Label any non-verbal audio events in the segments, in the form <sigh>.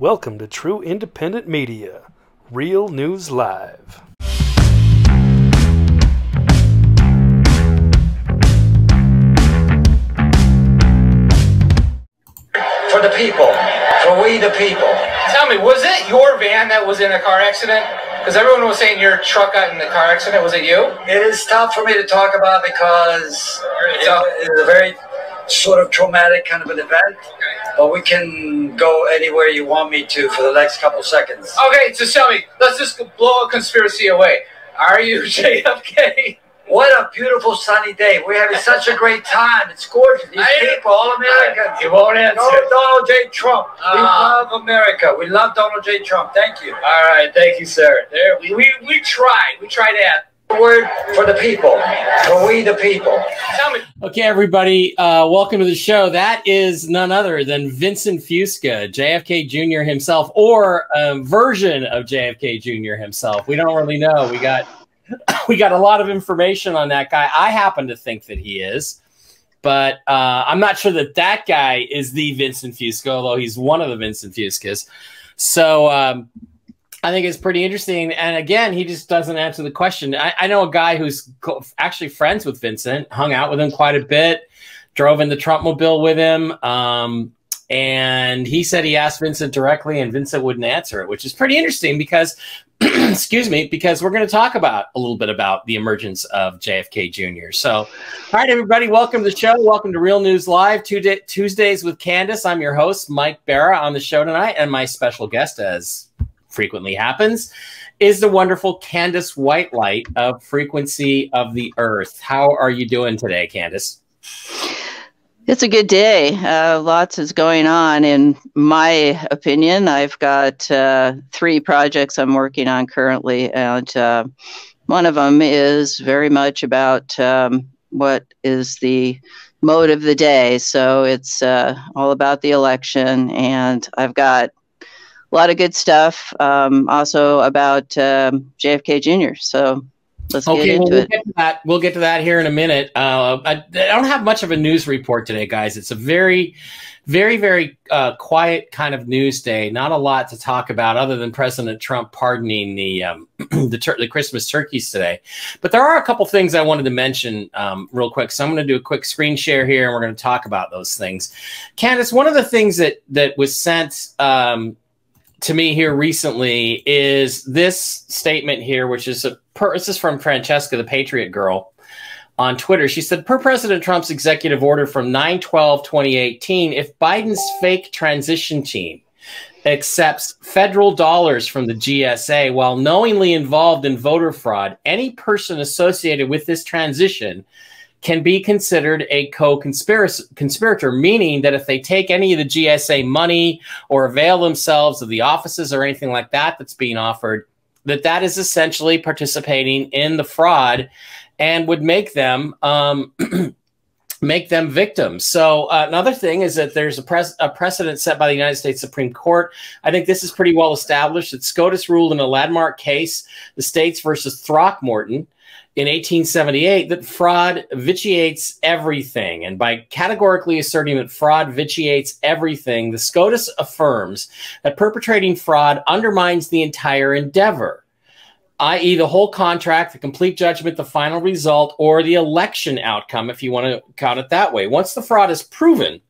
Welcome to True Independent Media, Real News Live. For the people. For we the people. Tell me, was it your van that was in a car accident? Because everyone was saying your truck got in the car accident. Was it you? It is tough for me to talk about because it, it is a very sort of traumatic kind of an event. But we can go anywhere you want me to for the next couple seconds. Okay, so tell me, let's just blow a conspiracy away. Are you <laughs> JFK? What a beautiful sunny day. We're having such a great time. It's gorgeous. These people, all Americans. He won't answer. No Donald J. Trump. we Ah. love America. We love Donald J. Trump. Thank you. All right, thank you, sir. There, we, we, we tried. We tried to add. The word for the people. For we the people. Okay, everybody, uh, welcome to the show. That is none other than Vincent Fusca, JFK Jr. himself, or a version of JFK Jr. himself. We don't really know. We got <coughs> we got a lot of information on that guy. I happen to think that he is, but uh, I'm not sure that that guy is the Vincent Fusca, although he's one of the Vincent Fuscas. So um, I think it's pretty interesting. And again, he just doesn't answer the question. I, I know a guy who's co- actually friends with Vincent, hung out with him quite a bit, drove in the Trump mobile with him. Um, and he said he asked Vincent directly, and Vincent wouldn't answer it, which is pretty interesting because, <clears throat> excuse me, because we're going to talk about a little bit about the emergence of JFK Jr. So, all right, everybody, welcome to the show. Welcome to Real News Live, Tuesdays with Candace. I'm your host, Mike Barra, on the show tonight, and my special guest, as frequently happens, is the wonderful Candace Whitelight of Frequency of the Earth. How are you doing today, Candace? It's a good day. Uh, lots is going on. In my opinion, I've got uh, three projects I'm working on currently, and uh, one of them is very much about um, what is the mode of the day. So it's uh, all about the election, and I've got a lot of good stuff. Um, also about um, JFK Jr. So let's get Okay, well, into we'll it. get to that. We'll get to that here in a minute. Uh, I, I don't have much of a news report today, guys. It's a very, very, very uh, quiet kind of news day. Not a lot to talk about other than President Trump pardoning the um, <clears throat> the, tur- the Christmas turkeys today. But there are a couple things I wanted to mention um, real quick. So I'm going to do a quick screen share here, and we're going to talk about those things. Candace, one of the things that that was sent. Um, to me here recently is this statement here, which is a per, this is from Francesca, the Patriot girl, on Twitter. She said, per President Trump's executive order from 9 12 2018, if Biden's fake transition team accepts federal dollars from the GSA while knowingly involved in voter fraud, any person associated with this transition can be considered a co-conspirator, meaning that if they take any of the GSA money or avail themselves of the offices or anything like that that's being offered, that that is essentially participating in the fraud and would make them um, <clears throat> make them victims. So uh, another thing is that there's a, pres- a precedent set by the United States Supreme Court. I think this is pretty well established. That SCOTUS ruled in a landmark case, the states versus Throckmorton in 1878 that fraud vitiates everything. And by categorically asserting that fraud vitiates everything, the SCOTUS affirms that perpetrating fraud undermines the entire endeavor, i.e., the whole contract, the complete judgment, the final result, or the election outcome, if you want to count it that way. Once the fraud is proven,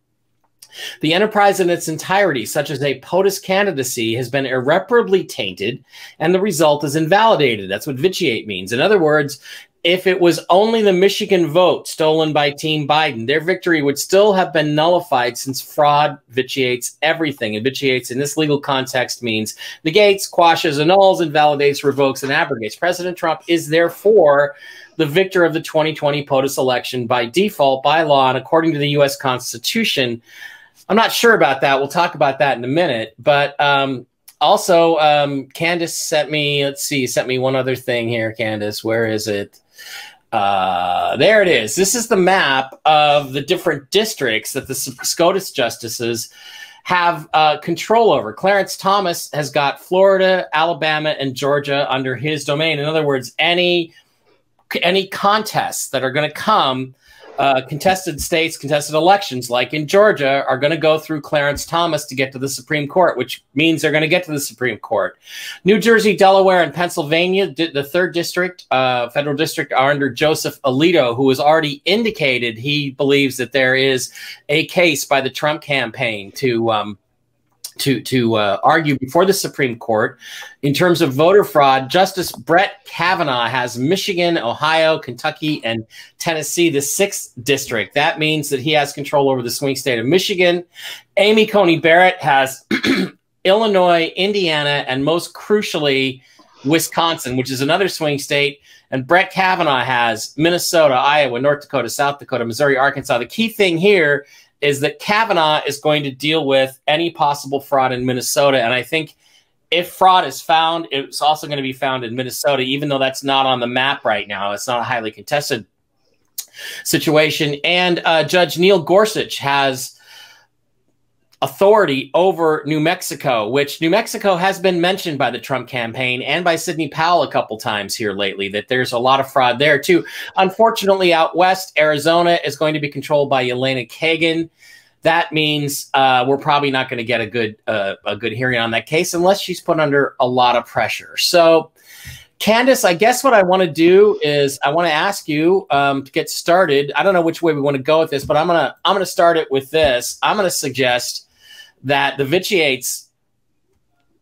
the enterprise in its entirety, such as a POTUS candidacy, has been irreparably tainted and the result is invalidated. That's what vitiate means. In other words, if it was only the Michigan vote stolen by Team Biden, their victory would still have been nullified since fraud vitiates everything. And vitiates in this legal context means negates, quashes, annuls, invalidates, revokes, and abrogates. President Trump is therefore the victor of the 2020 POTUS election by default, by law, and according to the U.S. Constitution. I'm not sure about that. We'll talk about that in a minute. But um, also, um, Candace sent me, let's see, sent me one other thing here, Candace. Where is it? Uh, there it is. This is the map of the different districts that the SCOTUS justices have uh, control over. Clarence Thomas has got Florida, Alabama, and Georgia under his domain. In other words, any any contests that are going to come uh, contested states, contested elections, like in Georgia, are going to go through Clarence Thomas to get to the Supreme Court, which means they're going to get to the Supreme Court. New Jersey, Delaware, and Pennsylvania, the third district, uh, federal district, are under Joseph Alito, who has already indicated he believes that there is a case by the Trump campaign to um, to to uh, argue before the Supreme Court in terms of voter fraud. Justice Brett Kavanaugh has Michigan, Ohio, Kentucky, and Tennessee, the sixth district. That means that he has control over the swing state of Michigan. Amy Coney Barrett has <clears throat> Illinois, Indiana, and most crucially, Wisconsin, which is another swing state. And Brett Kavanaugh has Minnesota, Iowa, North Dakota, South Dakota, Missouri, Arkansas. The key thing here is that Kavanaugh is going to deal with any possible fraud in Minnesota. And I think if fraud is found, it's also going to be found in Minnesota, even though that's not on the map right now. It's not a highly contested situation. And uh, Judge Neil Gorsuch has authority over New Mexico, which New Mexico has been mentioned by the Trump campaign and by Sidney Powell a couple times here lately, that there's a lot of fraud there too. Unfortunately, out west, Arizona is going to be controlled by Elena Kagan. That means uh, we're probably not going to get a good uh, a good hearing on that case unless she's put under a lot of pressure. So, Candace, I guess what I want to do is I want to ask you um, to get started. I don't know which way we want to go with this, but I'm gonna I'm gonna start it with this. I'm gonna suggest that the vitiates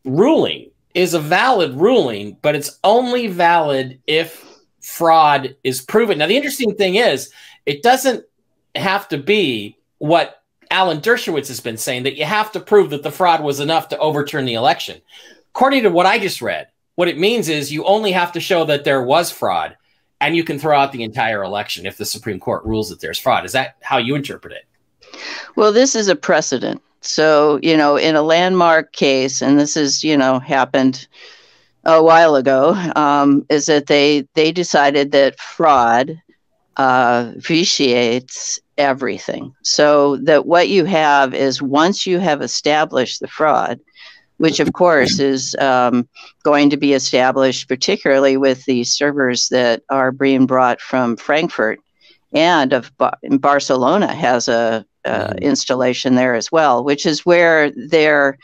ruling is a valid ruling, but it's only valid if fraud is proven. Now, the interesting thing is, it doesn't have to be what Alan Dershowitz has been saying that you have to prove that the fraud was enough to overturn the election. According to what I just read, what it means is you only have to show that there was fraud and you can throw out the entire election if the Supreme Court rules that there's fraud. Is that how you interpret it? Well, this is a precedent. So, you know, in a landmark case, and this is, you know, happened a while ago, um, is that they they decided that fraud uh, vitiates everything. So that what you have is once you have established the fraud, which of course is um, going to be established, particularly with the servers that are being brought from Frankfurt and of Barcelona has a uh, mm-hmm. installation there as well, which is where they're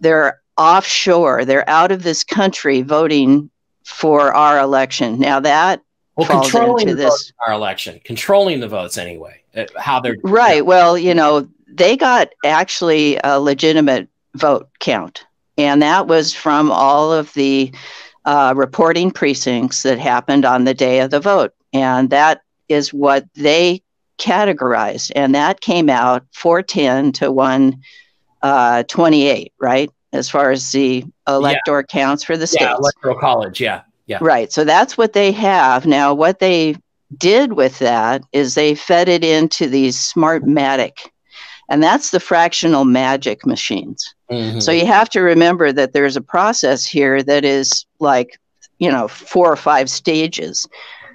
they're offshore. They're out of this country voting for our election. Now that well, controlling the this our election, controlling the votes anyway. Uh, how they're right. Yeah. Well, you know, they got actually a legitimate vote count, and that was from all of the uh, reporting precincts that happened on the day of the vote, and that is what they categorized, and that came out 410 to 128, uh, right? As far as the elector yeah. counts for the states. Yeah, electoral college, yeah. Yeah. Right. So that's what they have. Now, what they did with that is they fed it into these Smartmatic, and that's the fractional magic machines. Mm-hmm. So you have to remember that there's a process here that is like, you know, four or five stages.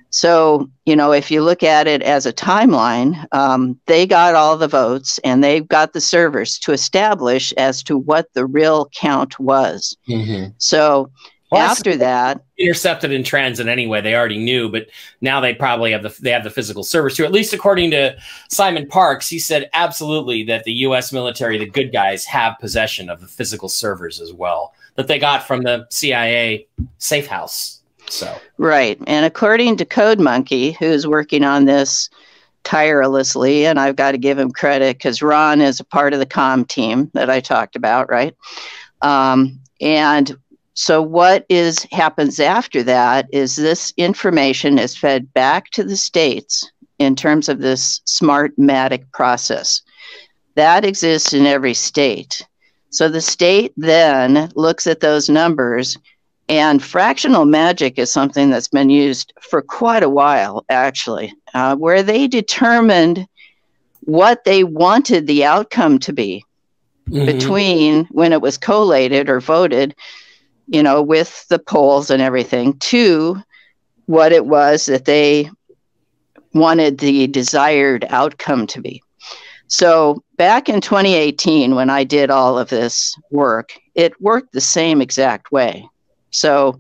So, you know, if you look at it as a timeline, um, they got all the votes and they've got the servers to establish as to what the real count was. Mm-hmm. So, well, after that, intercepted in transit anyway. They already knew, but now they probably have the they have the physical servers too. At least according to Simon Parks, he said absolutely that the U.S. military, the good guys, have possession of the physical servers as well that they got from the CIA safe house. So right, and according to Code Monkey, who's working on this tirelessly, and I've got to give him credit because Ron is a part of the com team that I talked about, right? Um, and so what is happens after that is this information is fed back to the states in terms of this smartmatic process. That exists in every state. So the state then looks at those numbers and fractional magic is something that's been used for quite a while, actually, uh, where they determined what they wanted the outcome to be mm-hmm. between when it was collated or voted, you know, with the polls and everything, to what it was that they wanted the desired outcome to be. So back in 2018, when I did all of this work, it worked the same exact way. So,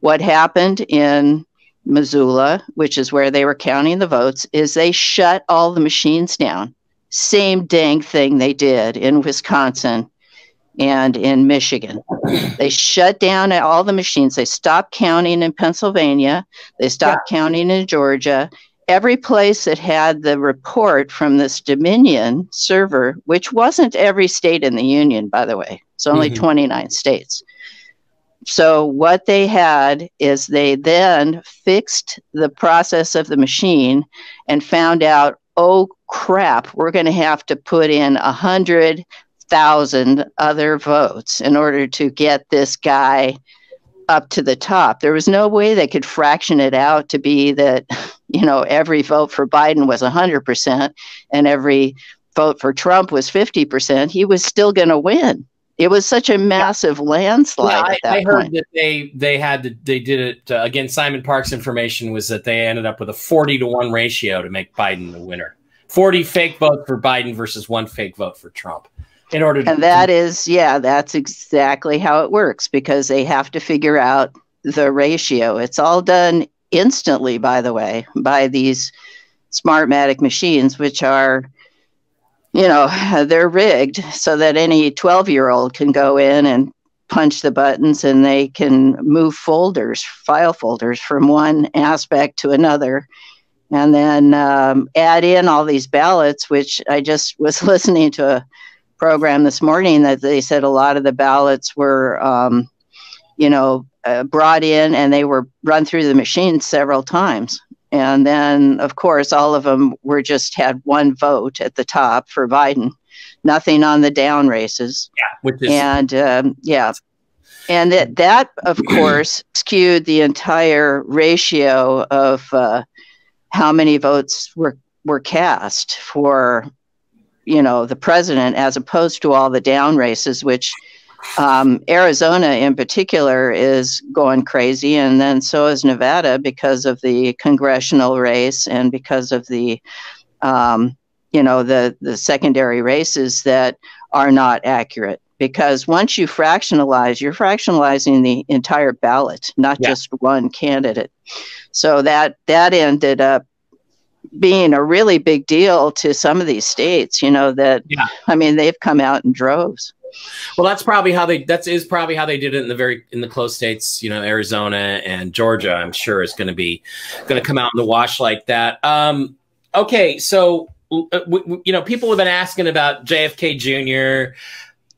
what happened in Missoula, which is where they were counting the votes, is they shut all the machines down. Same dang thing they did in Wisconsin and in Michigan. They shut down all the machines. They stopped counting in Pennsylvania. They stopped yeah. counting in Georgia. Every place that had the report from this Dominion server, which wasn't every state in the union, by the way, it's only mm-hmm. 29 states. So, what they had is they then fixed the process of the machine and found out, oh crap, we're going to have to put in a hundred thousand other votes in order to get this guy up to the top. There was no way they could fraction it out to be that, <laughs> you know, every vote for Biden was 100% and every vote for Trump was 50%. He was still going to win. It was such a massive landslide. Yeah, I, I, heard point. that they they had to, they did it uh, again. Simon Park's information was that they ended up with a forty to one ratio to make Biden the winner. Forty fake votes for Biden versus one fake vote for Trump in order to, and that is yeah that's exactly how it works because they have to figure out the ratio it's all done instantly by the way by these smartmatic machines which are you know they're rigged so that any 12 year old can go in and punch the buttons and they can move folders file folders from one aspect to another and then um, add in all these ballots which i just was <laughs> listening to a program this morning that they said a lot of the ballots were, um, you know, uh, brought in and they were run through the machine several times. And then, of course, all of them were just had one vote at the top for Biden, nothing on the down races. Yeah, is- and um, yeah, and that that of course skewed the entire ratio of uh, how many votes were were cast for you know the president as opposed to all the down races which um, arizona in particular is going crazy and then so is nevada because of the congressional race and because of the um, you know the the secondary races that are not accurate because once you fractionalize you're fractionalizing the entire ballot not yeah. just one candidate so that that ended up being a really big deal to some of these states, you know, that, yeah. I mean, they've come out in droves. Well, that's probably how they, that is probably how they did it in the very, in the close states, you know, Arizona and Georgia, I'm sure is going to be, going to come out in the wash like that. Um, okay. So, uh, you know, people have been asking about JFK Jr.,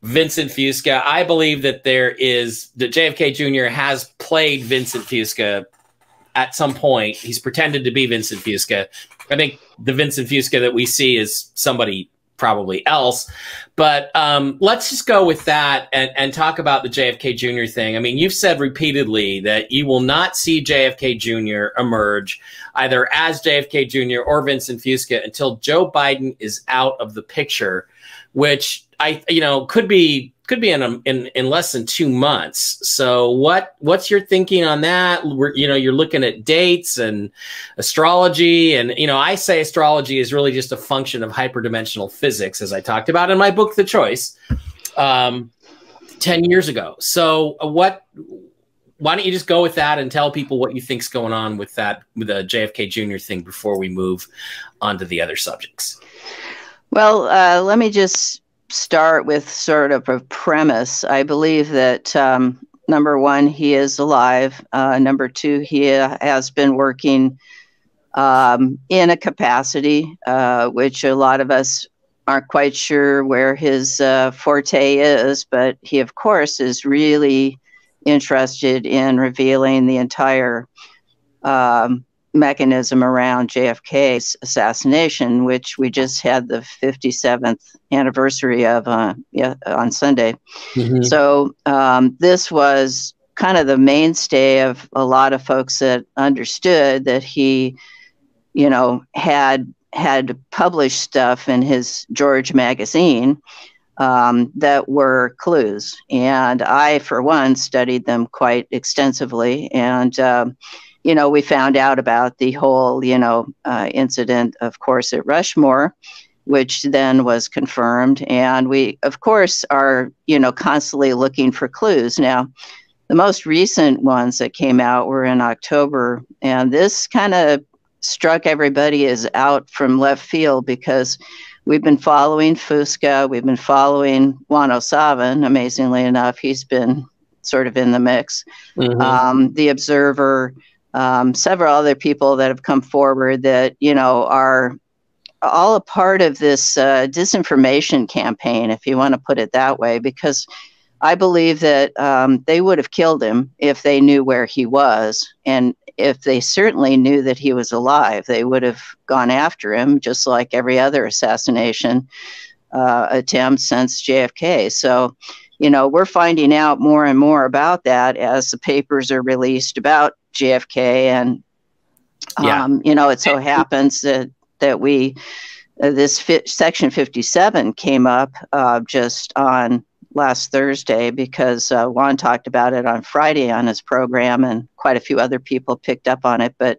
Vincent Fusca. I believe that there is that JFK Jr. has played Vincent Fusca at some point. He's pretended to be Vincent Fusca. I think the Vincent Fusca that we see is somebody probably else. But um, let's just go with that and, and talk about the JFK Jr. thing. I mean, you've said repeatedly that you will not see JFK Jr. emerge either as JFK Jr. or Vincent Fusca until Joe Biden is out of the picture, which I, you know, could be could be in, a, in in less than two months. So what what's your thinking on that? We're, you know, you're looking at dates and astrology, and you know, I say astrology is really just a function of hyperdimensional physics, as I talked about in my book, The Choice, um, ten years ago. So what? Why don't you just go with that and tell people what you think's going on with that with the JFK Jr. thing before we move on to the other subjects? Well, uh, let me just start with sort of a premise. I believe that um, number one, he is alive. Uh, number two, he has been working um, in a capacity, uh, which a lot of us aren't quite sure where his uh, forte is, but he, of course, is really interested in revealing the entire um, mechanism around JFK's assassination, which we just had the 57th anniversary of uh, yeah, on Sunday. Mm-hmm. So um, this was kind of the mainstay of a lot of folks that understood that he, you know, had had published stuff in his George magazine um, that were clues, and I, for one, studied them quite extensively and. Um, you know, we found out about the whole, you know, uh, incident, of course, at Rushmore, which then was confirmed. And we, of course, are, you know, constantly looking for clues. Now, the most recent ones that came out were in October, and this kind of struck everybody as out from left field because we've been following Fusca, we've been following Juan O'Savin. Amazingly enough, he's been sort of in the mix. Mm-hmm. Um, the Observer, um, several other people that have come forward that you know are all a part of this uh, disinformation campaign, if you want to put it that way, because I believe that um, they would have killed him if they knew where he was. And if they certainly knew that he was alive, they would have gone after him, just like every other assassination uh, attempt since JFK. So, you know, we're finding out more and more about that as the papers are released about JFK. And, um, yeah. you know, it so happens that, that we, uh, this fi- section 57 came up uh, just on last Thursday because uh, Juan talked about it on Friday on his program, and quite a few other people picked up on it. But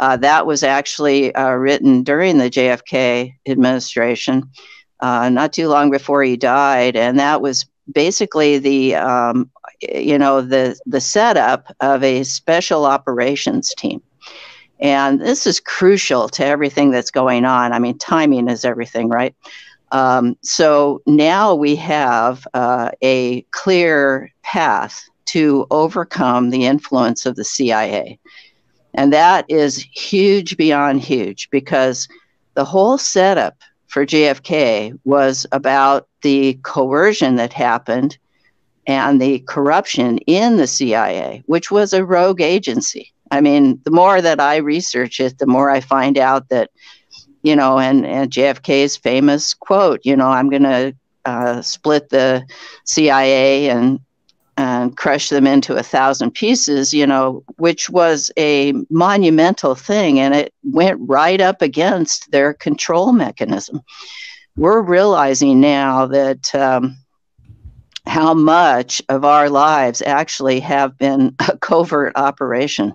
uh, that was actually uh, written during the JFK administration, uh, not too long before he died, and that was basically the um, you know the the setup of a special operations team. And this is crucial to everything that's going on. I mean, timing is everything, right? Um, so now we have uh, a clear path to overcome the influence of the CIA. And that is huge beyond huge because the whole setup for JFK was about the coercion that happened and the corruption in the CIA, which was a rogue agency. I mean, the more that I research it, the more I find out that you know, and, and JFK's famous quote, you know, I'm going to uh, split the CIA and and crush them into a thousand pieces, you know, which was a monumental thing, and it went right up against their control mechanism. We're realizing now that um, how much of our lives actually have been <laughs> a covert operation.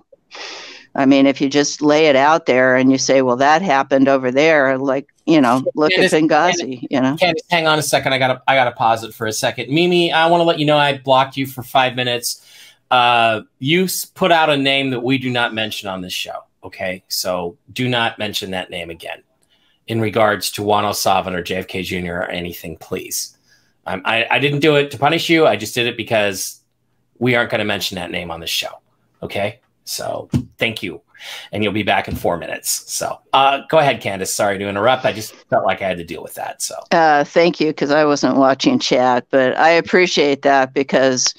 I mean, if you just lay it out there and you say, well, that happened over there, like, you know, look Candace, at Benghazi, Candace, you know. Candace, hang on a second. I gotta I gotta pause it for a second. Mimi, I want to let you know I blocked you for five minutes. Uh, you put out a name that we do not mention on this show. Okay. So do not mention that name again in regards to Juan O'Savin or JFK Jr. or anything, please. Um, I, I didn't do it to punish you. I just did it because we aren't going to mention that name on this show. Okay. So thank you. And you'll be back in four minutes. So uh, go ahead, Candace. Sorry to interrupt. I just felt like I had to deal with that. So uh, thank you, because I wasn't watching chat, but I appreciate that because,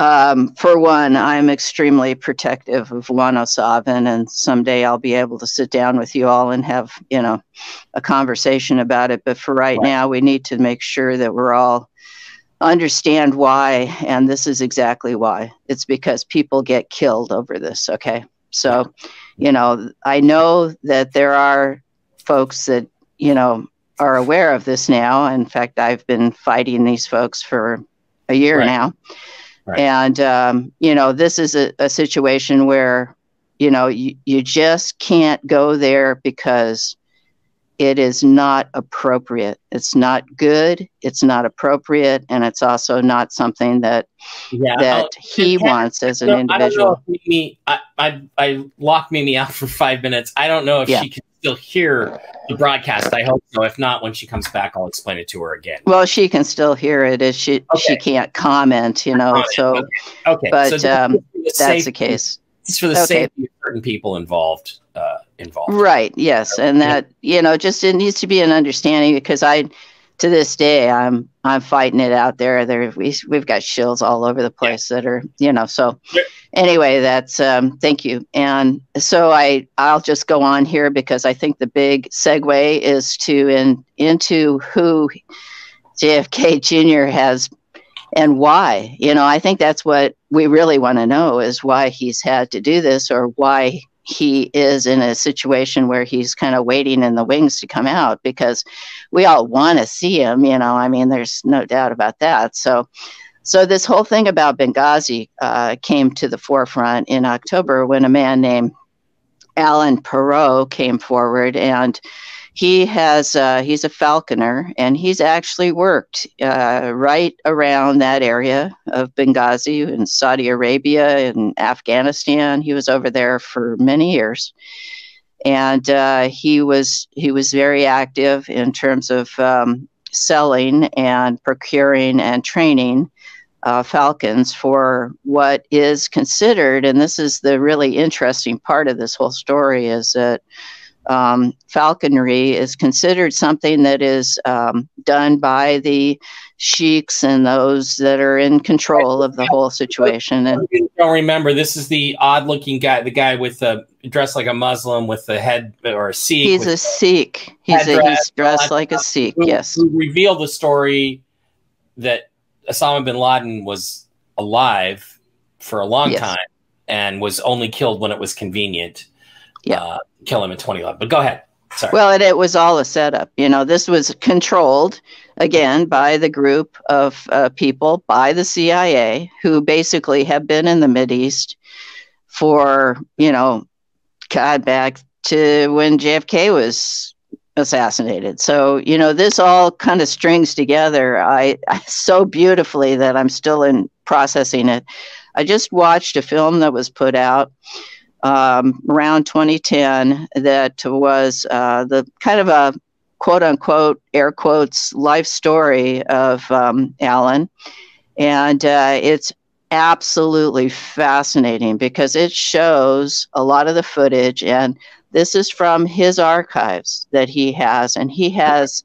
um, for one, I'm extremely protective of Juan O'Savin, and someday I'll be able to sit down with you all and have, you know, a conversation about it. But for right, right. now, we need to make sure that we're all understand why, and this is exactly why. It's because people get killed over this. Okay. So, you know, I know that there are folks that, you know, are aware of this now. In fact, I've been fighting these folks for a year right. now. Right. And, um, you know, this is a, a situation where, you know, you, you just can't go there because it is not appropriate. It's not good. It's not appropriate, and it's also not something that yeah, that I'll, he wants as an individual. I Mimi, I, I, I locked Mimi out for five minutes. I don't know if yeah. she can still hear the broadcast. I hope so. If not, when she comes back, I'll explain it to her again. Well, she can still hear it. If she okay. she can't comment, you know. Comment. So okay, okay. but so um, that's the case. It's for the okay. safety of certain people involved. Uh, involved. Right. Yes, and that you know just it needs to be an understanding because I, to this day, I'm I'm fighting it out there. There we we've got shills all over the place yeah. that are you know so. Yeah. Anyway, that's um, thank you, and so I I'll just go on here because I think the big segue is to in into who JFK Jr. has and why. You know, I think that's what we really want to know is why he's had to do this or why he is in a situation where he's kind of waiting in the wings to come out because we all want to see him you know i mean there's no doubt about that. So so this whole thing about benghazi uh, came to the forefront in october when a man named alan perot came forward and he has uh, he's a falconer and he's actually worked uh, right around that area of Benghazi in Saudi Arabia and Afghanistan. He was over there for many years, and uh, he was he was very active in terms of um, selling and procuring and training uh, falcons for what is considered, and this is the really interesting part of this whole story, is that um, falconry is considered something that is um, done by the sheiks and those that are in control of the whole situation. And don't remember, this is the odd-looking guy, the guy with the dressed like a Muslim with the head or a Sikh. He's a Sikh. He's, a, he's dressed like a Sikh. Who, yes. Who revealed the story that Osama bin Laden was alive for a long Yes. time and was only killed when it was convenient. Yeah. Uh, kill him in 2011. But go ahead. Sorry. Well, and it was all a setup. You know, this was controlled again by the group of uh, people, by the CIA, who basically have been in the Mideast for, you know, God, back to when JFK was assassinated. So, you know, this all kind of strings together I, I so beautifully that I'm still in processing it. I just watched a film that was put out um, around 2010 that was uh, the kind of a quote unquote air quotes life story of um, Alan, and uh, it's absolutely fascinating because it shows a lot of the footage and this is from his archives that he has and he has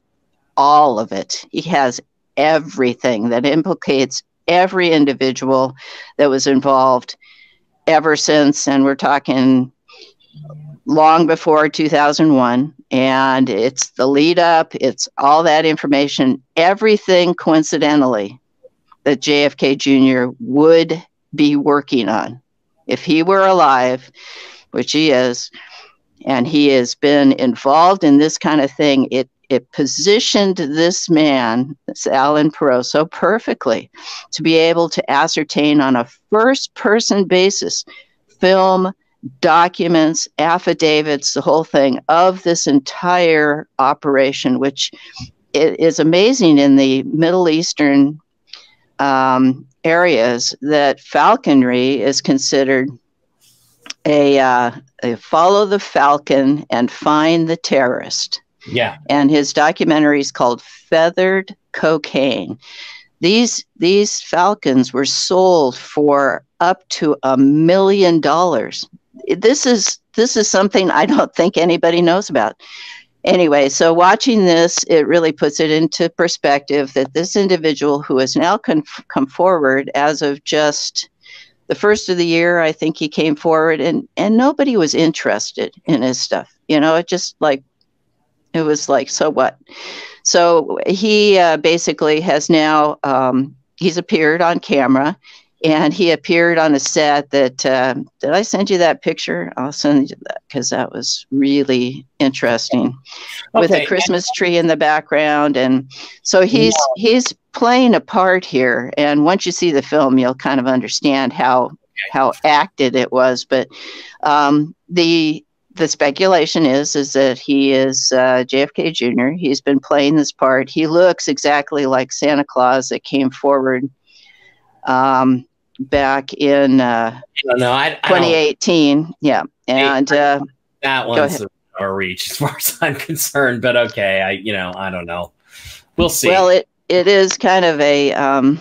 all of it. He has everything that implicates every individual that was involved ever since, and we're talking long before 2001. And it's the lead up, it's all that information, everything coincidentally that JFK Jr. would be working on. If he were alive, which he is, and he has been involved in this kind of thing, it it positioned this man, this Alan Perot, so perfectly to be able to ascertain on a first person basis film, documents, affidavits, the whole thing of this entire operation, which is amazing in the Middle Eastern um, areas that falconry is considered a, uh, a follow the falcon and find the terrorist yeah. and his documentary is called Feathered Cocaine. These these falcons were sold for up to a million dollars. This is this is something I don't think anybody knows about. Anyway, so watching this, it really puts it into perspective that this individual who has now con- come forward as of just the first of the year, I think he came forward, and and nobody was interested in his stuff. You know, it just like it was like so what? So he uh, basically has now um, he's appeared on camera and he appeared on a set that uh, did i send you that picture? I'll send you that because that was really interesting with a christmas tree in the background. And so he's he's playing a part here. And once you see the film you'll kind of understand how how acted it was. But um, the the speculation is is that he is uh, JFK Jr. He's been playing this part. He looks exactly like Santa Claus that came forward um, back in uh, No, no, I, I don't, 2018. Yeah, and uh, that one's a reach as <laughs> far as I'm concerned. But okay, I you know I don't know. We'll see. well, it it is kind of a um,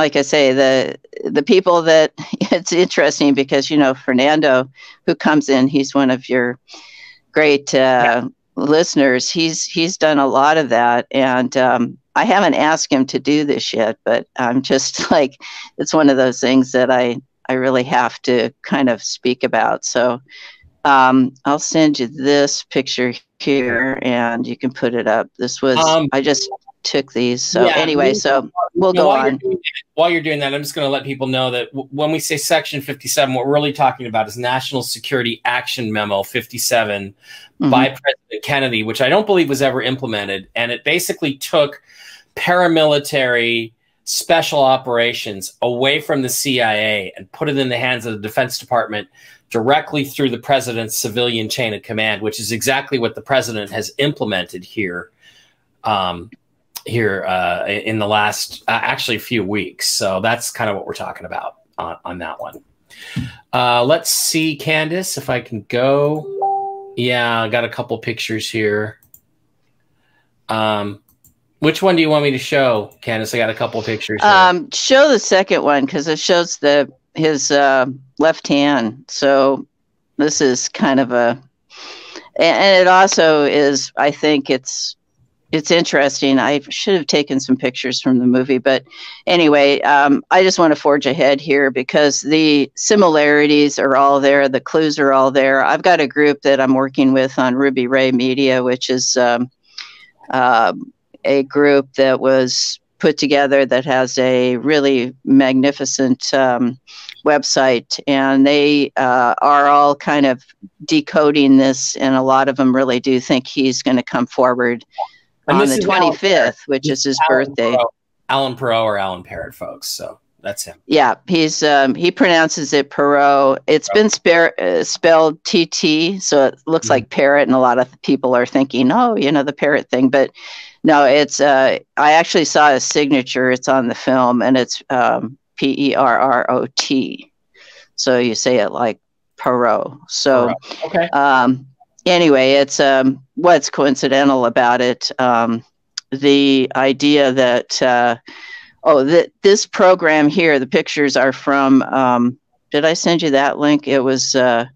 like I say the the people that <laughs> it's interesting because you know Fernando who comes in he's one of your great uh, listeners. He's he's done a lot of that. And um, I haven't asked him to do this yet but I'm just <laughs> like it's one of those things that I I really have to kind of speak about. So um, I'll send you this picture here and you can put it up. This was Um, I just took these so yeah, anyway so we'll go while You're on that, while you're doing that, I'm just going to let people know that w- when we say Section 57, what we're really talking about is National Security Action Memo 57 Mhm. by President Kennedy, which I don't believe was ever implemented. And it basically took paramilitary special operations away from the CIA and put it in the hands of the Defense Department directly through the president's civilian chain of command, which is exactly what the president has implemented here. Um, here uh, in the last uh, actually a few weeks. So that's kind of what we're talking about on, on that one. Uh, let's see, Candace, if I can go. Yeah, I got a couple pictures here. Um, which one do you want me to show, Candace? I got a couple pictures. Um, show the second one because it shows the his uh, left hand. So this is kind of a, and it also is. I think it's it's interesting. I should have taken some pictures from the movie, but anyway, um, I just want to forge ahead here because the similarities are all there, the clues are all there. I've got a group that I'm working with on Ruby Ray Media, which is um, uh, a group that was put together that has a really magnificent um, website, and they uh, are all kind of decoding this, and a lot of them really do think he's going to come forward on the 25th, which is his Alan birthday. Perot. Alan Perot or Alan Parrott, folks. So that's him. Yeah, he's um, he pronounces it Perot. It's Perot. been spare, uh, spelled TT, so it looks mm-hmm. like parrot, and a lot of people are thinking, oh, you know, the parrot thing, but no, it's. Uh, I actually saw his signature. It's on the film, and it's um, P E R R O T. So you say it like Perot. So Perot. okay. Um, anyway, it's um, what's coincidental about it. Um, the idea that uh, oh, that this program here, the pictures are from. Um, did I send you that link? It was uh,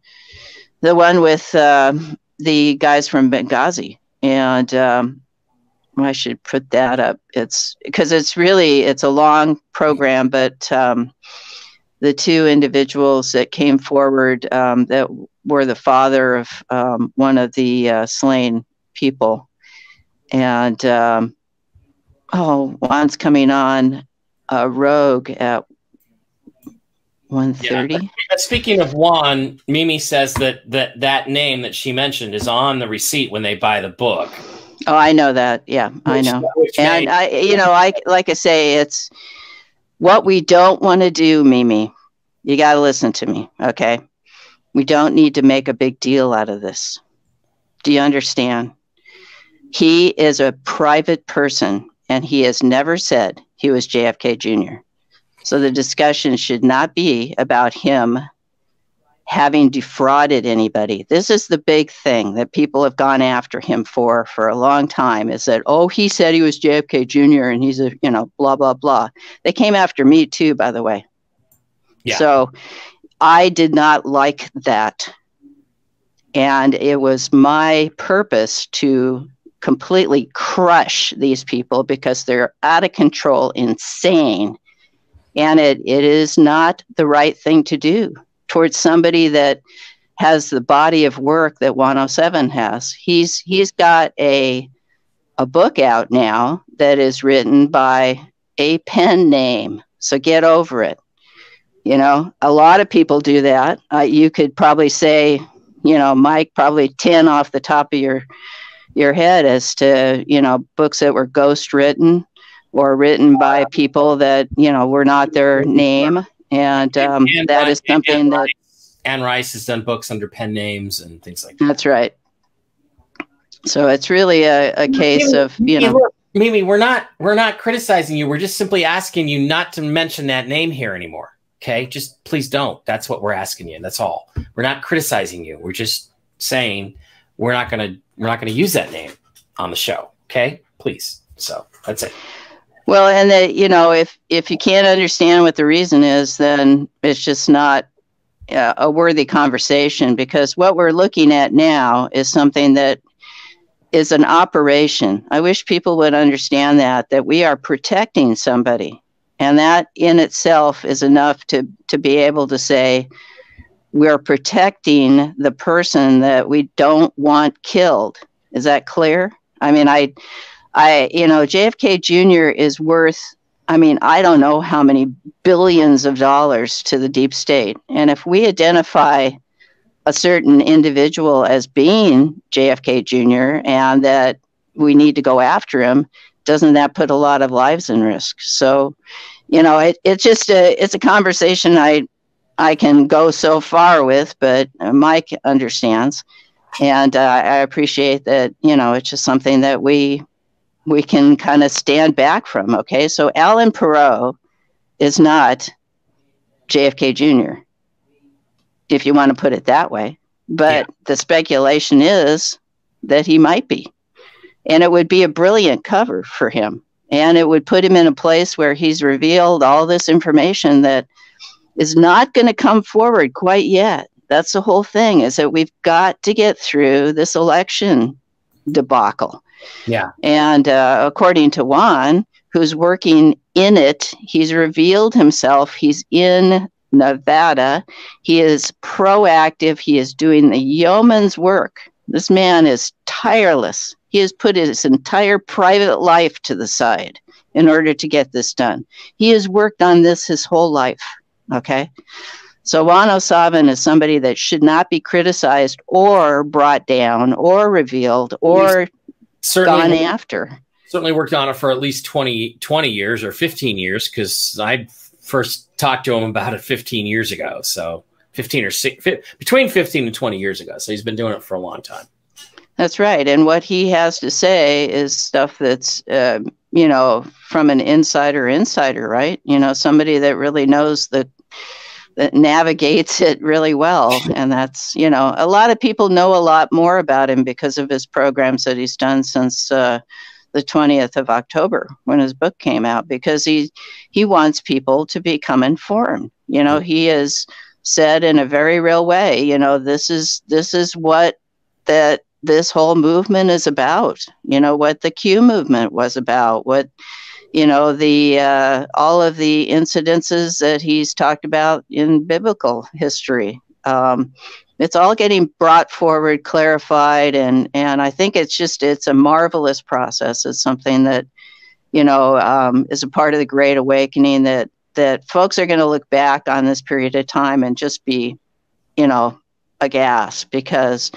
the one with uh, the guys from Benghazi, and um, I should put that up. It's because it's really it's a long program, but um, the two individuals that came forward um, that were the father of um, one of the uh, slain people. And um, oh, Juan's coming on a rogue at 1.30. Yeah. Speaking of Juan, Mimi says that, that that name that she mentioned is on the receipt when they buy the book. Oh, I know that. Yeah, which, I know. And I, you know, I like I say, it's what we don't want to do, Mimi. You got to listen to me, okay? We don't need to make a big deal out of this. Do you understand? He is a private person and he has never said he was JFK Jr. So the discussion should not be about him having defrauded anybody. This is the big thing that people have gone after him for for a long time is that oh he said he was JFK Jr. and he's a you know blah blah blah. They came after me too by the way. Yeah. So I did not like that. And it was my purpose to completely crush these people because they're out of control, insane. And it, it is not the right thing to do towards somebody that has the body of work that 107 has. He's he's got a a book out now that is written by a pen name. So get over it. You know, a lot of people do that. Uh, you could probably say, you know, Mike, probably 10 off the top of your your head as to, you know, books that were ghost written or written by people that, you know, were not their name. And um, and, that is something Anne that. Rice, Anne Rice has done books under pen names and things like that. That's right. So it's really a, a case Mimi, of, you know. Mimi, we're not we're not criticizing you. We're just simply asking you not to mention that name here anymore. Okay, just please don't. That's what we're asking you. That's all. We're not criticizing you. We're just saying we're not gonna we're not gonna use that name on the show. Okay, please. So that's it. Well, and that you know, if if you can't understand what the reason is, then it's just not uh, a worthy conversation because what we're looking at now is something that is an operation. I wish people would understand that that we are protecting somebody and that in itself is enough to, to be able to say, we're protecting the person that we don't want killed. Is that clear? I mean, I, I, you know, JFK Jr. is worth, I mean, I don't know how many billions of dollars to the deep state. And if we identify a certain individual as being JFK Jr. and that we need to go after him, doesn't that put a lot of lives in risk? So, you know, it, it's just a it's a conversation I I can go so far with, but Mike understands, and uh, I appreciate that. You know, it's just something that we we can kind of stand back from. Okay, so Alan Perot is not JFK Jr. If you want to put it that way, but yeah. the speculation is that he might be, and it would be a brilliant cover for him, and it would put him in a place where he's revealed all this information that is not going to come forward quite yet. That's the whole thing is that we've got to get through this election debacle. Yeah. And uh, according to Juan, who's working in it, he's revealed himself. He's in Nevada. He is proactive. He is doing the yeoman's work. This man is tireless. He has put his entire private life to the side in order to get this done. He has worked on this his whole life. Okay. So Juan O'Savin is somebody that should not be criticized or brought down or revealed or gone after. Certainly worked on it for at least 20, 20 years or 15 years because I first talked to him about it 15 years ago. So 15 or six, between 15 and 20 years ago. So he's been doing it for a long time. That's right. And what he has to say is stuff that's, uh, you know, from an insider insider, right? You know, somebody that really knows the that navigates it really well. And that's, you know, a lot of people know a lot more about him because of his programs that he's done since uh, the 20th of October when his book came out because he he wants people to become informed. You know, he has said in a very real way, you know, this is this is what that this whole movement is about. You know, what the Q movement was about, what you know the uh, all of the incidences that he's talked about in biblical history um, it's all getting brought forward clarified and and i think it's just it's a marvelous process it's something that you know um, is a part of the great awakening that that folks are going to look back on this period of time and just be you know aghast because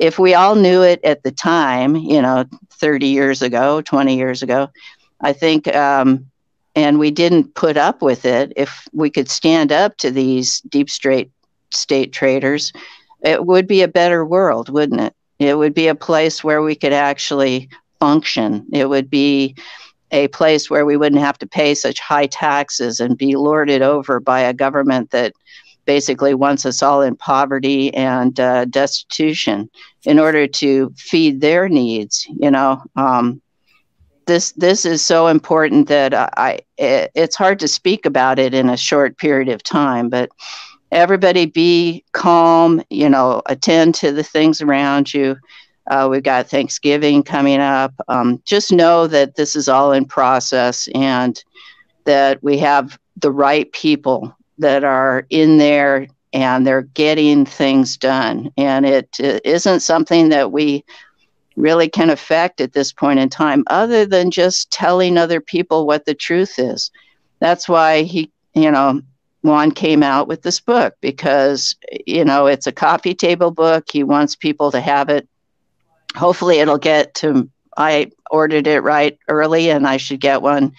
if we all knew it at the time you know 30 years ago 20 years ago I think, um, and we didn't put up with it. If we could stand up to these deep straight state traders, it would be a better world, wouldn't it? It would be a place where we could actually function. It would be a place where we wouldn't have to pay such high taxes and be lorded over by a government that basically wants us all in poverty and uh, destitution in order to feed their needs. You know, um, this this is so important that I it, it's hard to speak about it in a short period of time, but everybody be calm, you know, attend to the things around you. Uh, we've got Thanksgiving coming up. Um, just know that this is all in process and that we have the right people that are in there and they're getting things done. And it, it isn't something that we really can affect at this point in time, other than just telling other people what the truth is. That's why he, you know, Juan came out with this book because, you know, it's a coffee table book. He wants people to have it. Hopefully, it'll get to. I ordered it right early, and I should get one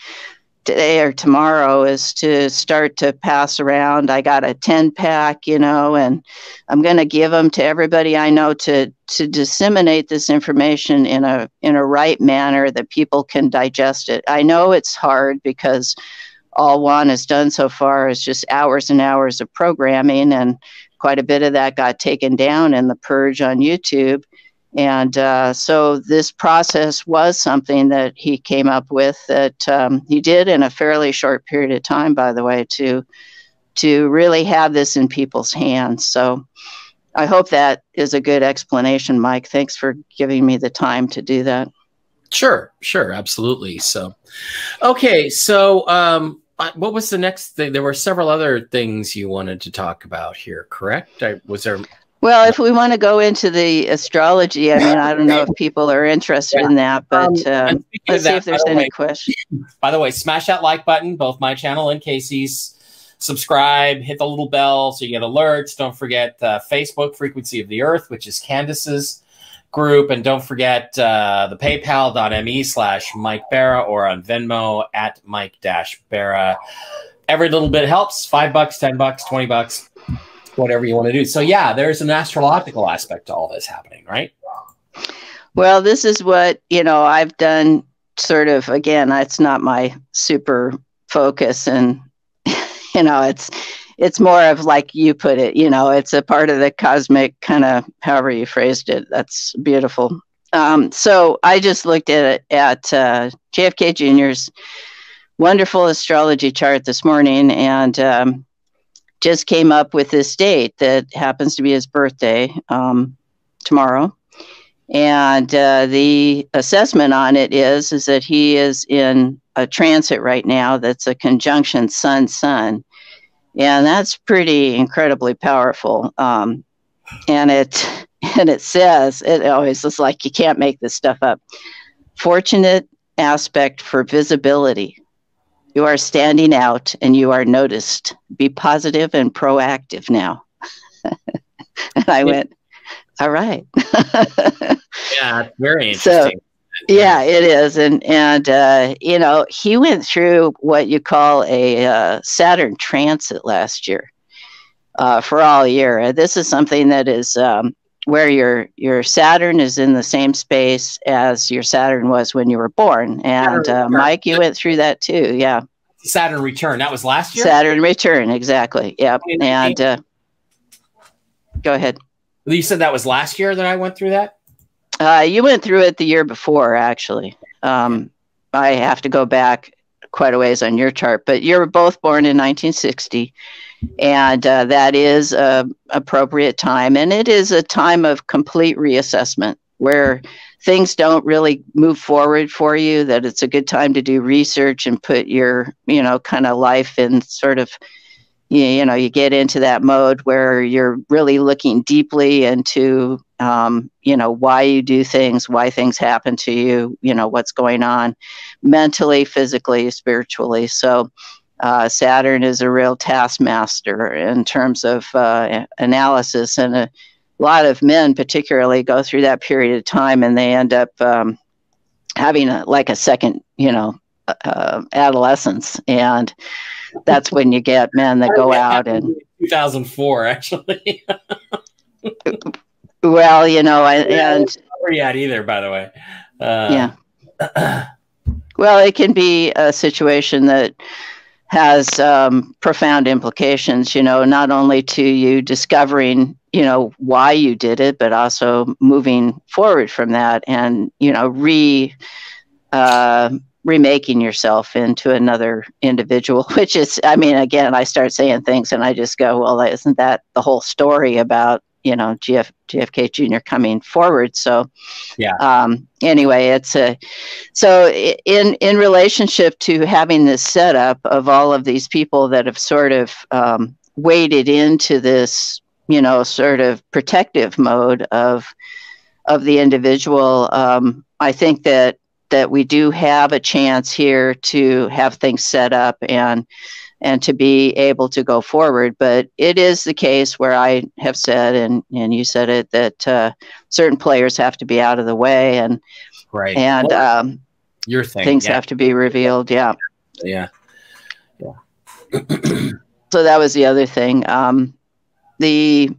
today or tomorrow is to start to pass around. I got a 10 pack, you know, and I'm going to give them to everybody I know to to disseminate this information in a in a right manner that people can digest it. I know it's hard because all Juan has done so far is just hours and hours of programming and quite a bit of that got taken down in the purge on YouTube. And uh, so this process was something that he came up with that um, he did in a fairly short period of time, by the way, to to really have this in people's hands. So I hope that is a good explanation, Mike. Thanks for giving me the time to do that. Sure, sure, absolutely. So, okay, so um, what was the next thing? There were several other things you wanted to talk about here, correct? I, was there well, if we want to go into the astrology, I mean, I don't know if people are interested yeah. in that, but um, um, let's see if there's any way, questions. By the way, smash that like button, both my channel and Casey's. Subscribe, hit the little bell so you get alerts. Don't forget uh, Facebook, Frequency of the Earth, which is Candace's group. And don't forget uh, the paypal.me slash Mike Barra or on Venmo at Mike dash Barra. Every little bit helps five bucks, 10 bucks, 20 bucks, whatever you want to do. So, yeah, there's an astrological aspect to all this happening, right? Well, this is what, you know, I've done sort of, again, it's not my super focus. And, <laughs> you know, it's, it's more of like you put it, you know, it's a part of the cosmic kind of, however you phrased it. That's beautiful. Um, so I just looked at it at uh, JFK Jr.'s wonderful astrology chart this morning and um, just came up with this date that happens to be his birthday um, tomorrow. And uh, the assessment on it is is that he is in a transit right now that's a conjunction Sun Sun, and that's pretty incredibly powerful. Um, and it <laughs> and it says it always is like you can't make this stuff up. Fortunate aspect for visibility. You are standing out and you are noticed. Be positive and proactive now. <laughs> and I went, all right. <laughs> yeah, very interesting. So, yeah, it is, and and uh, you know he went through what you call a uh, Saturn transit last year uh, for all year. This is something that is um, where your your Saturn is in the same space as your Saturn was when you were born. And uh, Mike, you went through that too. Yeah. Saturn return. That was last year. Saturn return, exactly. Yep. And uh, go ahead. You said that was last year that I went through that. Uh, you went through it the year before, actually. Um, I have to go back quite a ways on your chart, but you were both born in 1960, and uh, that is a appropriate time, and it is a time of complete reassessment where things don't really move forward for you. That it's a good time to do research and put your, you know, kind of life in sort of you, you know you get into that mode where you're really looking deeply into um, you know why you do things why things happen to you you know what's going on mentally physically spiritually so uh, saturn is a real taskmaster in terms of uh, analysis and a lot of men particularly go through that period of time and they end up um, having a, like a second you know uh, adolescence and that's when you get men that go out and 2004 actually. <laughs> Well you know and not yet either by the way. Uh, yeah. <clears throat> Well it can be a situation that has um, profound implications you know not only to you discovering you know why you did it but also moving forward from that and you know re uh, remaking yourself into another individual <laughs> which is i mean again i start saying things and i just go well isn't that the whole story about you know GF, JFK jr coming forward. So yeah. um anyway it's a so in in relationship to having this setup of all of these people that have sort of um, waded into this you know sort of protective mode of of the individual um, i think that that we do have a chance here to have things set up and and to be able to go forward. But it is the case where I have said, and and you said it, that uh, certain players have to be out of the way, and right, and well, um, your thing, things yeah. have to be revealed. Yeah, yeah, yeah. so that was the other thing. Um, the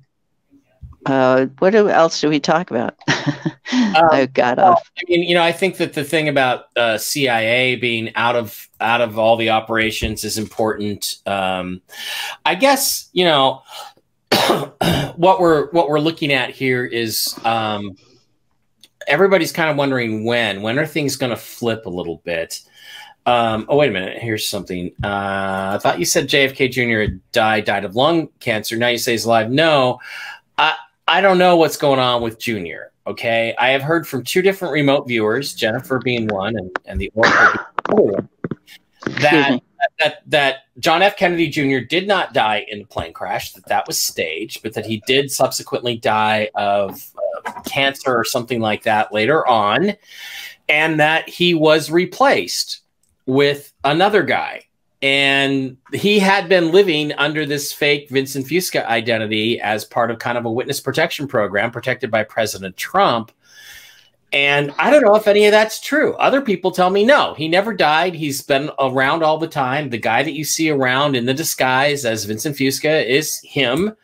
uh, what else do we talk about? <laughs> um, I got well, off. I mean, you know, I think that the thing about uh, CIA being out of out of all the operations is important. Um, I guess you know <clears throat> what we're what we're looking at here is um, everybody's kind of wondering when when are things going to flip a little bit. Um, oh wait a minute. Here's something. Uh, I thought you said JFK Jr. died died of lung cancer. Now you say he's alive. No, I don't know what's going on with Junior. Okay, I have heard from two different remote viewers, Jennifer being one, and, and the Oracle that that that John F. Kennedy Jr. did not die in the plane crash; that that was staged, but that he did subsequently die of uh, cancer or something like that later on, and that he was replaced with another guy and he had been living under this fake Vincent Fusca identity as part of kind of a witness protection program protected by President Trump. And I don't know if any of that's true. Other people tell me no, he never died. He's been around all the time. The guy that you see around in the disguise as Vincent Fusca is him,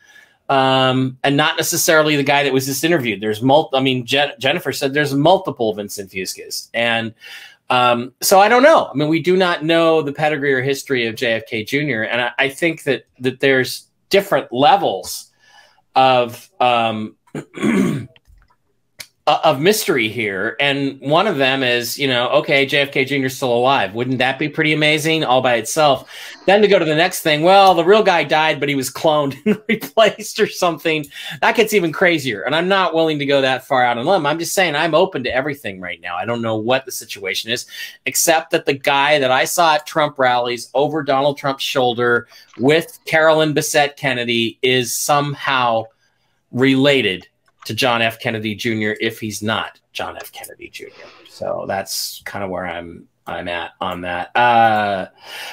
um, and not necessarily the guy that was just interviewed. There's multiple. I mean, Je- Jennifer said there's multiple Vincent Fuscas, and um, so I don't know. I mean, we do not know the pedigree or history of JFK Jr., and I, I think that that there's different levels of um, <clears throat> of mystery here, and one of them is, you know, okay, JFK Jr. is still alive. Wouldn't that be pretty amazing all by itself? Then to go to the next thing, well, the real guy died, but he was cloned <laughs> and replaced or something. That gets even crazier. And I'm not willing to go that far out on limb. I'm just saying I'm open to everything right now. I don't know what the situation is, except that the guy that I saw at Trump rallies over Donald Trump's shoulder with Carolyn Bessette Kennedy is somehow related to John F. Kennedy Jr. if he's not John F. Kennedy Jr. So that's kind of where I'm I'm at on that. Uh,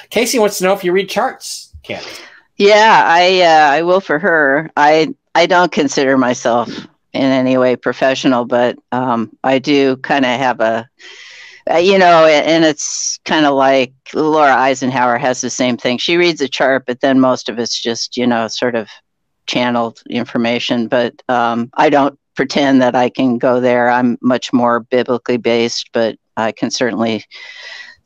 Casey wants to know if you read charts, Candy. Yeah, I uh, I will for her. I I don't consider myself in any way professional, but um, I do kind of have a uh, you know, and it's kind of like Laura Eisenhower has the same thing. She reads a chart, but then most of it's just, you know, sort of channeled information, but um, I don't pretend that I can go there. I'm much more biblically based, but I can certainly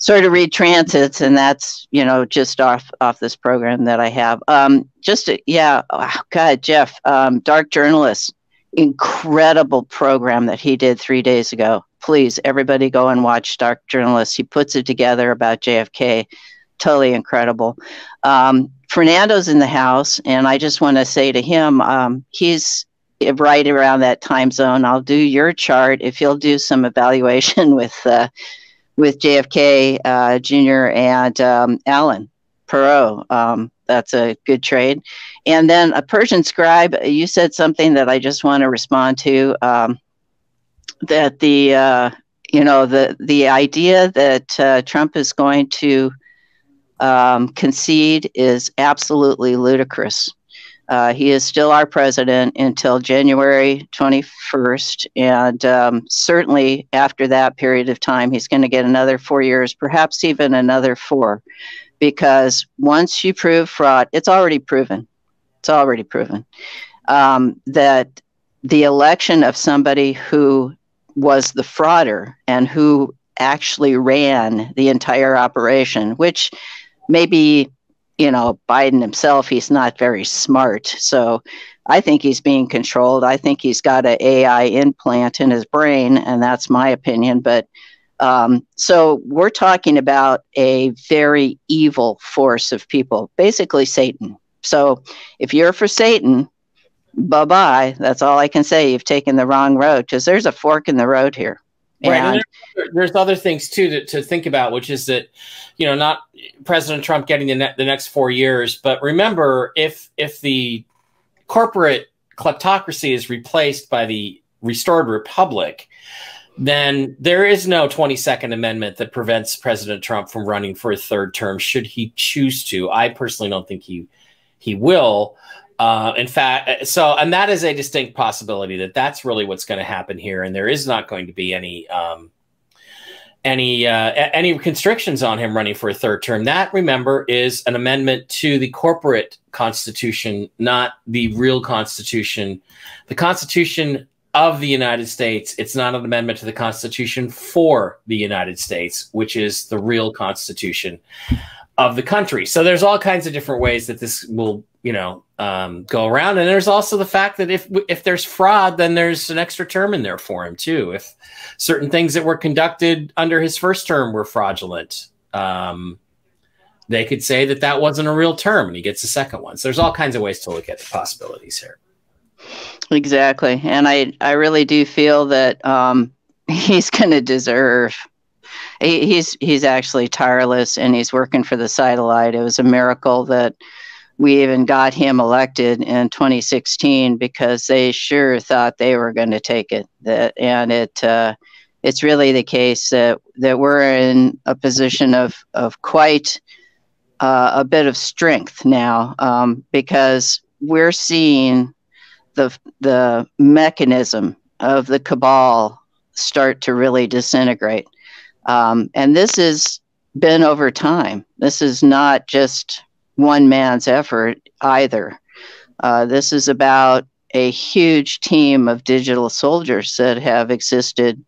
sort of read transits, and that's you know just off off this program that I have. Um, just to, yeah, oh, God, Jeff, um, Dark Journalist, incredible program that he did three days ago. Please, everybody, go and watch Dark Journalist. He puts it together about JFK. Totally incredible. Um, Fernando's in the house, and I just want to say to him, um, he's right around that time zone. I'll do your chart if you'll do some <laughs> evaluation with uh, with JFK uh, Jr. and um, Alan Perot. Um, that's a good trade. And then a Persian scribe. You said something that I just want to respond to. Um, that the uh, you know the the idea that uh, Trump is going to um, concede is absolutely ludicrous. Uh, he is still our president until January 21st. And um, certainly after that period of time, he's going to get another four years, perhaps even another four. Because once you prove fraud, it's already proven. It's already proven um, that the election of somebody who was the frauder and who actually ran the entire operation, which maybe you know biden himself he's not very smart. So i think he's being controlled. I think he's got an ai implant in his brain and that's my opinion. But um, so we're talking about a very evil force of people basically satan. So if you're for satan bye bye that's all i can say. You've taken the wrong road because there's a fork in the road here Right. And there's, other things too to, to think about, which is that, you know, not President Trump getting the, ne- the next four years, but remember if if the corporate kleptocracy is replaced by the restored republic, then there is no 22nd Amendment that prevents President Trump from running for a third term should he choose to. I personally don't think he he will. Uh, in fact, uh, so and that is a distinct possibility that that's really what's going to happen here, and there is not going to be any um, any uh, any constrictions on him running for a third term. That remember is an amendment to the corporate constitution, not the real constitution. The Constitution of the United States. It's not an amendment to the Constitution for the United States, which is the real Constitution of the country. So there's all kinds of different ways that this will, you know, um, go around. And there's also the fact that if if there's fraud, then there's an extra term in there for him too. If certain things that were conducted under his first term were fraudulent, um, they could say that that wasn't a real term, and he gets a second one. So there's all kinds of ways to look at the possibilities here. Exactly, and I I really do feel that um, <laughs> he's going to deserve he's he's actually tireless and he's working for the satellite. It was a miracle that we even got him elected in 2016 because they sure thought they were going to take it. That and it uh, it's really the case that that we're in a position of of quite uh, a bit of strength now um, because we're seeing the the mechanism of the cabal start to really disintegrate. Um, and this has been over time. This is not just one man's effort either. Uh, this is about a huge team of digital soldiers that have existed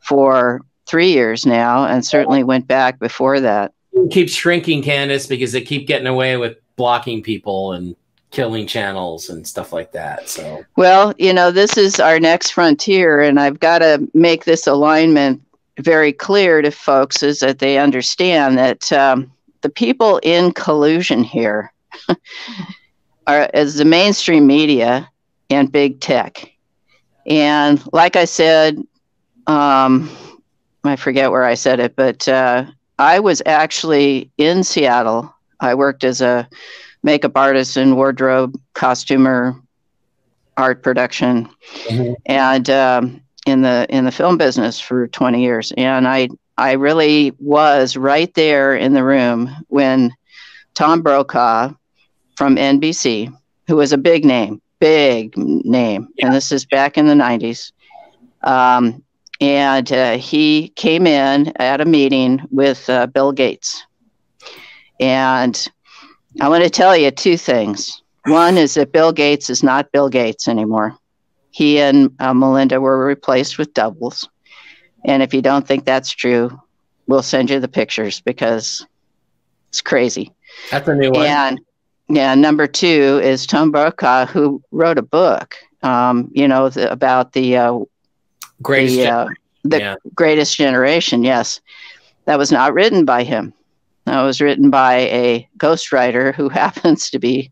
for three years now and certainly went back before that. It keeps shrinking, Candace, because they keep getting away with blocking people and killing channels and stuff like that. So, well, you know, this is our next frontier, and I've got to make this alignment very clear to folks is that they understand that um, the people in collusion here <laughs> are as the mainstream media and big tech. And like I said, um, I forget where I said it, but uh, I was actually in Seattle. I worked as a makeup artist and wardrobe costumer, art production, mm-hmm. and um, in the in the film business for 20 years. And I I really was right there in the room when Tom Brokaw from NBC, who was a big name, big name, yeah. and this is back in the 90s. Um, and uh, he came in at a meeting with uh, Bill Gates. And I want to tell you two things. One is that Bill Gates is not Bill Gates anymore. He and uh, Melinda were replaced with doubles. And if you don't think that's true, we'll send you the pictures because it's crazy. That's a new one. And yeah, number two is Tom Brokaw, who wrote a book, um, you know, the, about the uh, greatest, the, uh, the yeah. greatest generation. Yes, that was not written by him. That was written by a ghostwriter who <laughs> happens to be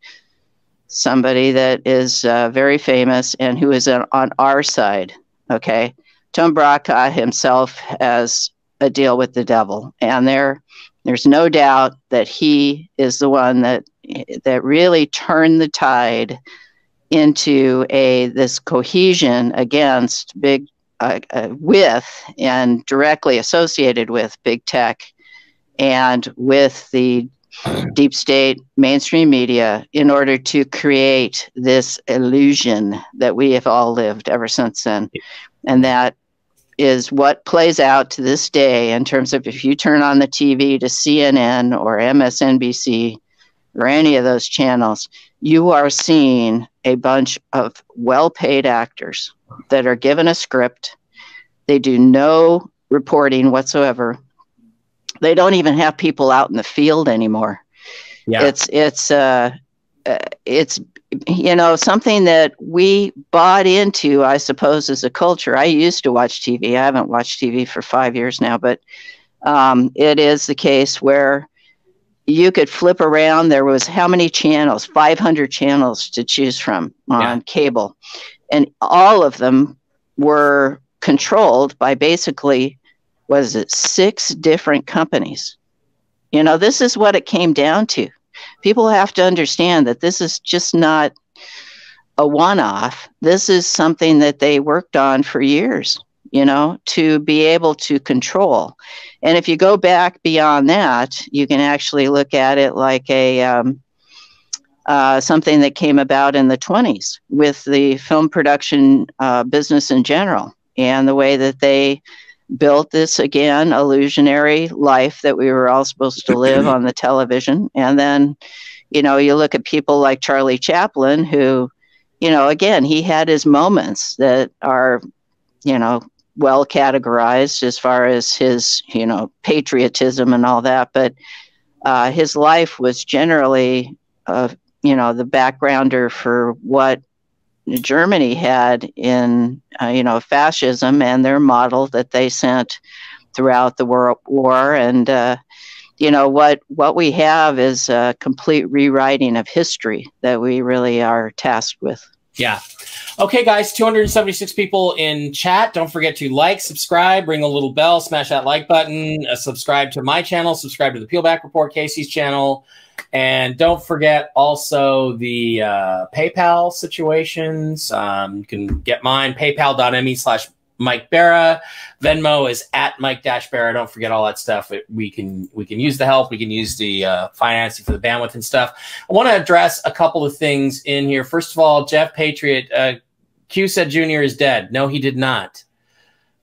somebody that is uh, very famous and who is on, on our side. Okay, Tom Brokaw himself has a deal with the devil, and there, there's no doubt that he is the one that that really turned the tide into a this cohesion against big uh, uh, with and directly associated with big tech and with the deep state mainstream media in order to create this illusion that we have all lived ever since then. And that is what plays out to this day in terms of if you turn on the TV to CNN or MSNBC or any of those channels, you are seeing a bunch of well paid actors that are given a script. They do no reporting whatsoever. They don't even have people out in the field anymore. Yeah. It's it's uh, uh it's you know something that we bought into i suppose as a culture i used to watch tv i haven't watched tv for five years now but um, it is the case where you could flip around. There was how many channels? 500 channels to choose from on yeah. cable. And all of them were controlled by basically, was it six different companies? You know, this is what it came down to. People have to understand that this is just not a one off. This is something that they worked on for years you know, to be able to control. And if you go back beyond that, you can actually look at it like a um, uh, something that came about in the 20s with the film production uh, business in general and the way that they built this again illusionary life that we were all supposed to live <clears throat> on the television. And then, you know, you look at people like Charlie Chaplin, who, you know, again, he had his moments that are, you know, well categorized as far as his, you know, patriotism and all that. But uh, his life was generally, uh, you know, the backgrounder for what Germany had in, uh, you know, fascism and their model that they sent throughout the World War. And, uh, you know, what, what we have is a complete rewriting of history that we really are tasked with. Yeah. Okay, guys, 276 people in chat. Don't forget to like, subscribe, ring a little bell, smash that like button, uh, subscribe to my channel, subscribe to the Peelback Report, Casey's channel. And don't forget also the uh, PayPal situations. Um, you can get mine, paypal.me slash Mike Barra. Venmo is at Mike Dash Barra. Don't forget all that stuff. It, we can we can use the help. We can use the uh, financing for the bandwidth and stuff. I want to address a couple of things in here. First of all, Jeff Patriot, uh, Q said Junior is dead. No, he did not.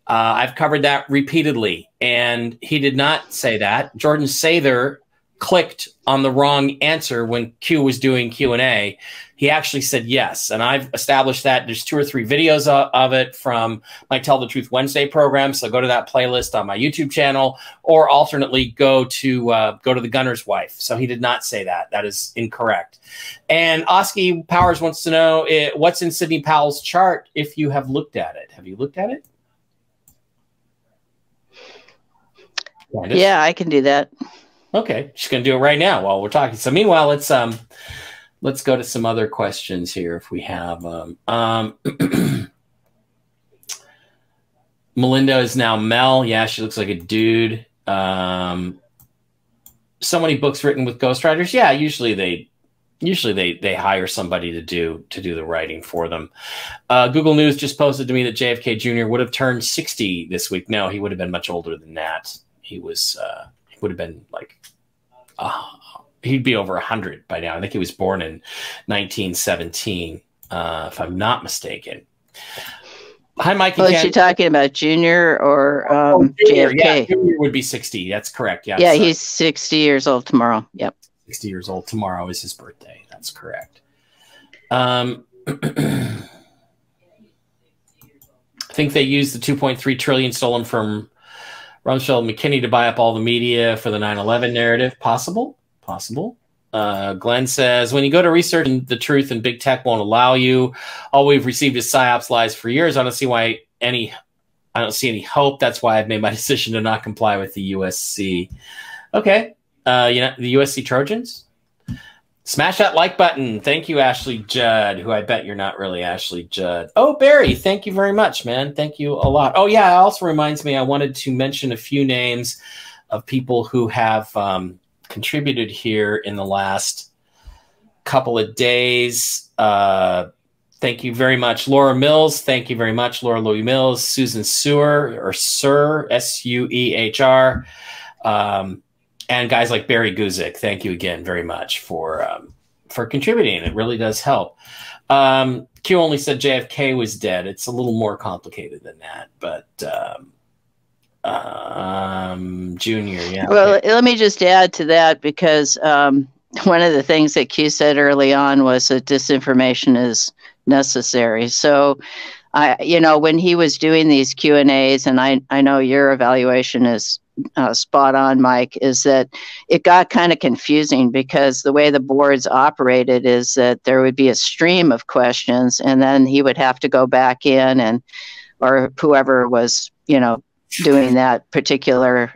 Uh, I've covered that repeatedly, and he did not say that. Jordan Sather clicked on the wrong answer when Q was doing Q and A. He actually said yes, and I've established that. There's two or three videos of, it from my Tell the Truth Wednesday program. So go to that playlist on my YouTube channel, or alternately go to uh, go to the Gunner's Wife. So he did not say that. That is incorrect. And Oski Powers wants to know it, what's in Sidney Powell's chart if you have looked at it. Have you looked at it? Yeah, I can do that. Okay, she's to do it right now while we're talking. So meanwhile, let's um let's go to some other questions here if we have them. Um, <clears throat> Melinda is now Mel. Yeah, she looks like a dude. Um, so many books written with ghostwriters. Yeah, usually they usually they they hire somebody to do to do the writing for them. Uh, Google News just posted to me that JFK Jr. would have turned 60 this week. No, he would have been much older than that. He was uh, he would have been like uh, he'd be over 100 by now. I think he was born in 1917, uh, if I'm not mistaken. Hi, Mike. Well, is she talking about Junior or um, oh, junior, JFK? Yeah, Junior would be 60. That's correct. Yeah, yeah, he's 60 years old tomorrow. Yep. 60 years old tomorrow is his birthday. That's correct. Um, <clears throat> I think they used the 2.3 trillion stolen from Rumsfeld McKinney to buy up all the media for the 9 11 narrative. Possible? Possible. Uh, Glenn says, when you go to research the truth and big tech won't allow you, all we've received is psyops lies for years. I don't see why any, I don't see any hope. That's why I've made my <laughs> decision to not comply with the USC. Okay. Uh, you know, the USC Trojans. Smash that like button. Thank you, Ashley Judd, who I bet you're not really Ashley Judd. Oh, Barry, thank you very much, man. Thank you a lot. Oh, yeah, it also reminds me I wanted to mention a few names of people who have um, contributed here in the last couple of days. Uh, thank you very much, Laura Mills. Thank you very much, Laura Louis Mills, Susan Sewer or Sir S U E H R. Um, and guys like Barry Guzik, thank you again very much for um, for contributing. It really does help. Um, Q only said JFK was dead. It's a little more complicated than that, but um, um, Junior, yeah. Well, okay. let me just add to that because um, one of the things that Q said early on was that disinformation is necessary. So I, you know, when he was doing these Q and A's, and I, I know your evaluation is uh, spot on, Mike, is that it got kind of confusing because the way the boards operated is that there would be a stream of questions, and then he would have to go back in and, or whoever was, you know, doing <laughs> that particular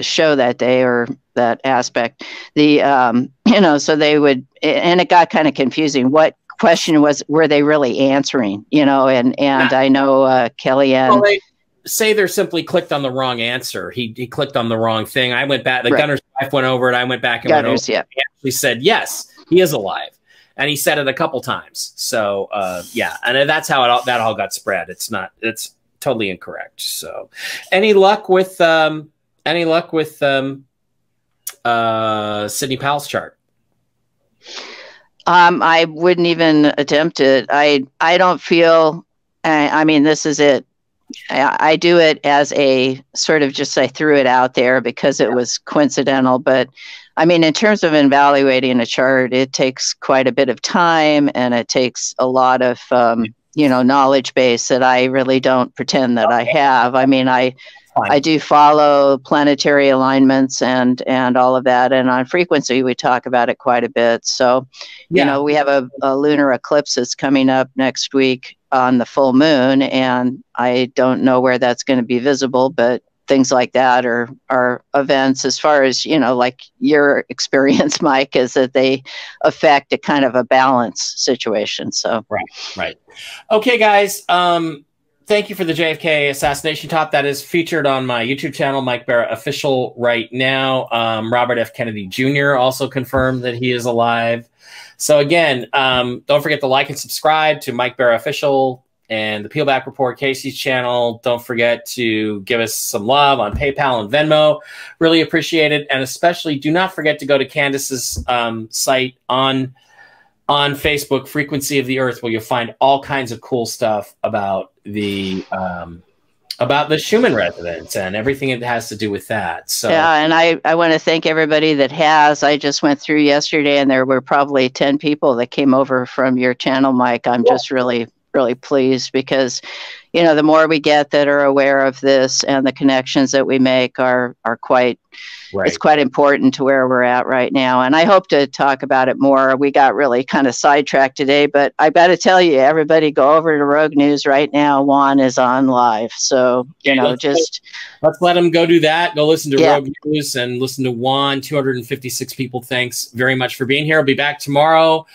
show that day or that aspect, the, um, you know, so they would, and it got kind of confusing. What question was were they really answering you know and and i know uh kellyanne well, they say they're simply clicked on the wrong answer he he clicked on the wrong thing i went back the right. gunner's wife went over it i went back and gunner's, went over yeah. he actually said yes he is alive and he said it a couple times so uh yeah and that's how it all, that all got spread it's not it's totally incorrect so any luck with um any luck with um uh sidney powell's chart um, I wouldn't even attempt it. I I don't feel. I, I mean, this is it. I, I, do it as a sort of just I threw it out there because it was coincidental. But I mean, in terms of evaluating a chart, it takes quite a bit of time and it takes a lot of um, you know knowledge base that I really don't pretend that I have. I mean, I. I do follow planetary alignments and and all of that, and on frequency we talk about it quite a bit. So, yeah. you know, we have a, a lunar eclipse that's coming up next week on the full moon, and I don't know where that's going to be visible, but things like that are are events as far as you know like your <laughs> experience mike is that they affect a kind of a balance situation so right right okay guys um thank you for the JFK assassination top. That is featured on my YouTube channel, Mike Barra Official, right now. Um, Robert F. Kennedy Jr. also confirmed that he is alive. So again, um, don't forget to like and subscribe to Mike Barra Official and the Peelback Report Casey's channel. Don't forget to give us some love on PayPal and Venmo. Really appreciate it, and especially do not forget to go to Candace's um, site on on Facebook, Frequency of the Earth, where you'll find all kinds of cool stuff about the um, about the Schumann resonance and everything it has to do with that. So Yeah, and I, I want to thank everybody that has. I just went through yesterday and there were probably 10 people that came over from your channel, Mike. I'm just really, really pleased because, you know, the more we get that are aware of this and the connections that we make are, are quite right. it's quite important to where we're at right now. And I hope to talk about it more. We got really kind of sidetracked today, but I got to tell you, everybody go over to Rogue News right now. Juan is on live. So, you know, let's just let's let them go do that. Go listen to Yeah. Rogue News and listen to Juan. 256 people. Thanks very much for being here. I'll be back tomorrow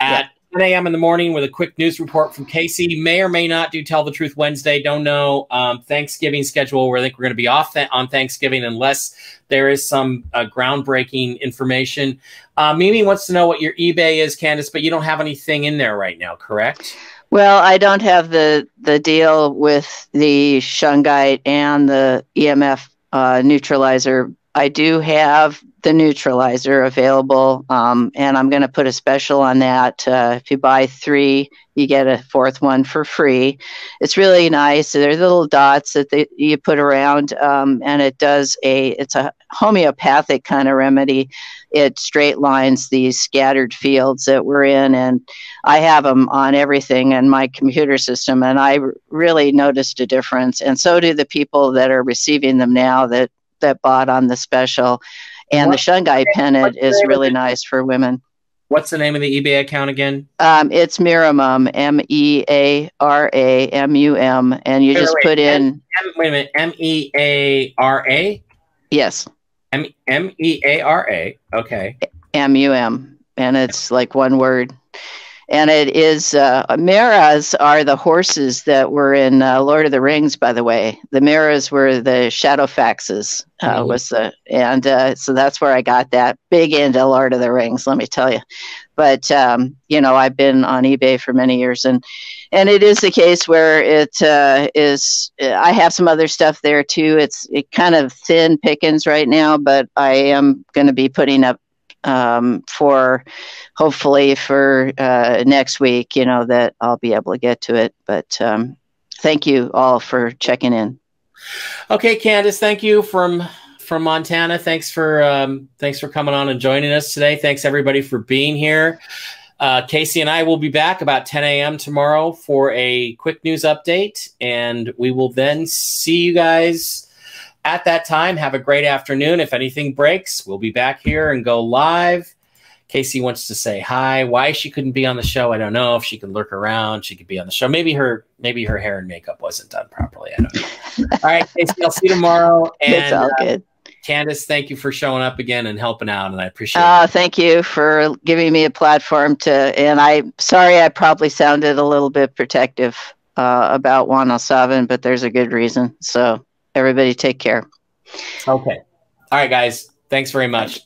at 10 a.m. in the morning with a quick news report from Casey. May or may not do Tell the Truth Wednesday. Don't know. Um, Thanksgiving schedule where I think we're going to be off th- on Thanksgiving unless there is some uh, groundbreaking information. Uh, Mimi wants to know what your eBay is, Candace, but you don't have anything in there right now, correct? Well, I don't have the the deal with the shungite and the EMF uh, neutralizer. I do have the neutralizer available, um, and I'm going to put a special on that. Uh, if you buy three, you get a fourth one for free. It's really nice. They're little dots that they, you put around, um, and it does a. It's a homeopathic kind of remedy. It straight lines these scattered fields that we're in, and I have them on everything in my computer system, and I really noticed a difference. And so do the people that are receiving them now that that bought on the special. And the shungite pennant is really nice for women. What's the name of the eBay account again? Um, it's Mearamum, M E A R A M U M, and you Wait, just wait, put in M, wait a minute. M E A R A? yes, M M E A R A. Okay. M U M, and it's like one word. And it is uh, Mearas are the horses that were in uh, Lord of the Rings. By the way, the Mearas were the Shadowfaxes. Uh, Mhm. Was the and uh, so that's where I got that big into Lord of the Rings. Let me tell you. But um, you know, I've been on eBay for many years, and and it is the case where it uh, is. I have some other stuff there too. It's it kind of thin pickings right now, but I am going to be putting up um, for hopefully for uh, next week, you know, that I'll be able to get to it. But um, thank you all for checking in. Okay, Candace, thank you from from Montana. Thanks for um, thanks for coming on and joining us today. Thanks everybody for being here. Uh, Casey and I will be back about 10 a.m. tomorrow for a quick news update, and we will then see you guys at that time. Have a great afternoon. If anything breaks, we'll be back here and go live. Casey wants to say hi. Why she couldn't be on the show, I don't know. If she could lurk around, she could be on the show. Maybe her maybe her hair and makeup wasn't done properly. I don't know. <laughs> All right, Casey, I'll see you tomorrow. it's And all uh, good. Candace, thank you for showing up again and helping out, and I appreciate it. Uh, thank you for giving me a platform to. And I'm sorry I probably sounded a little bit protective uh, about 107, but there's a good reason. So everybody take care. Okay. All right, guys. Thanks very much.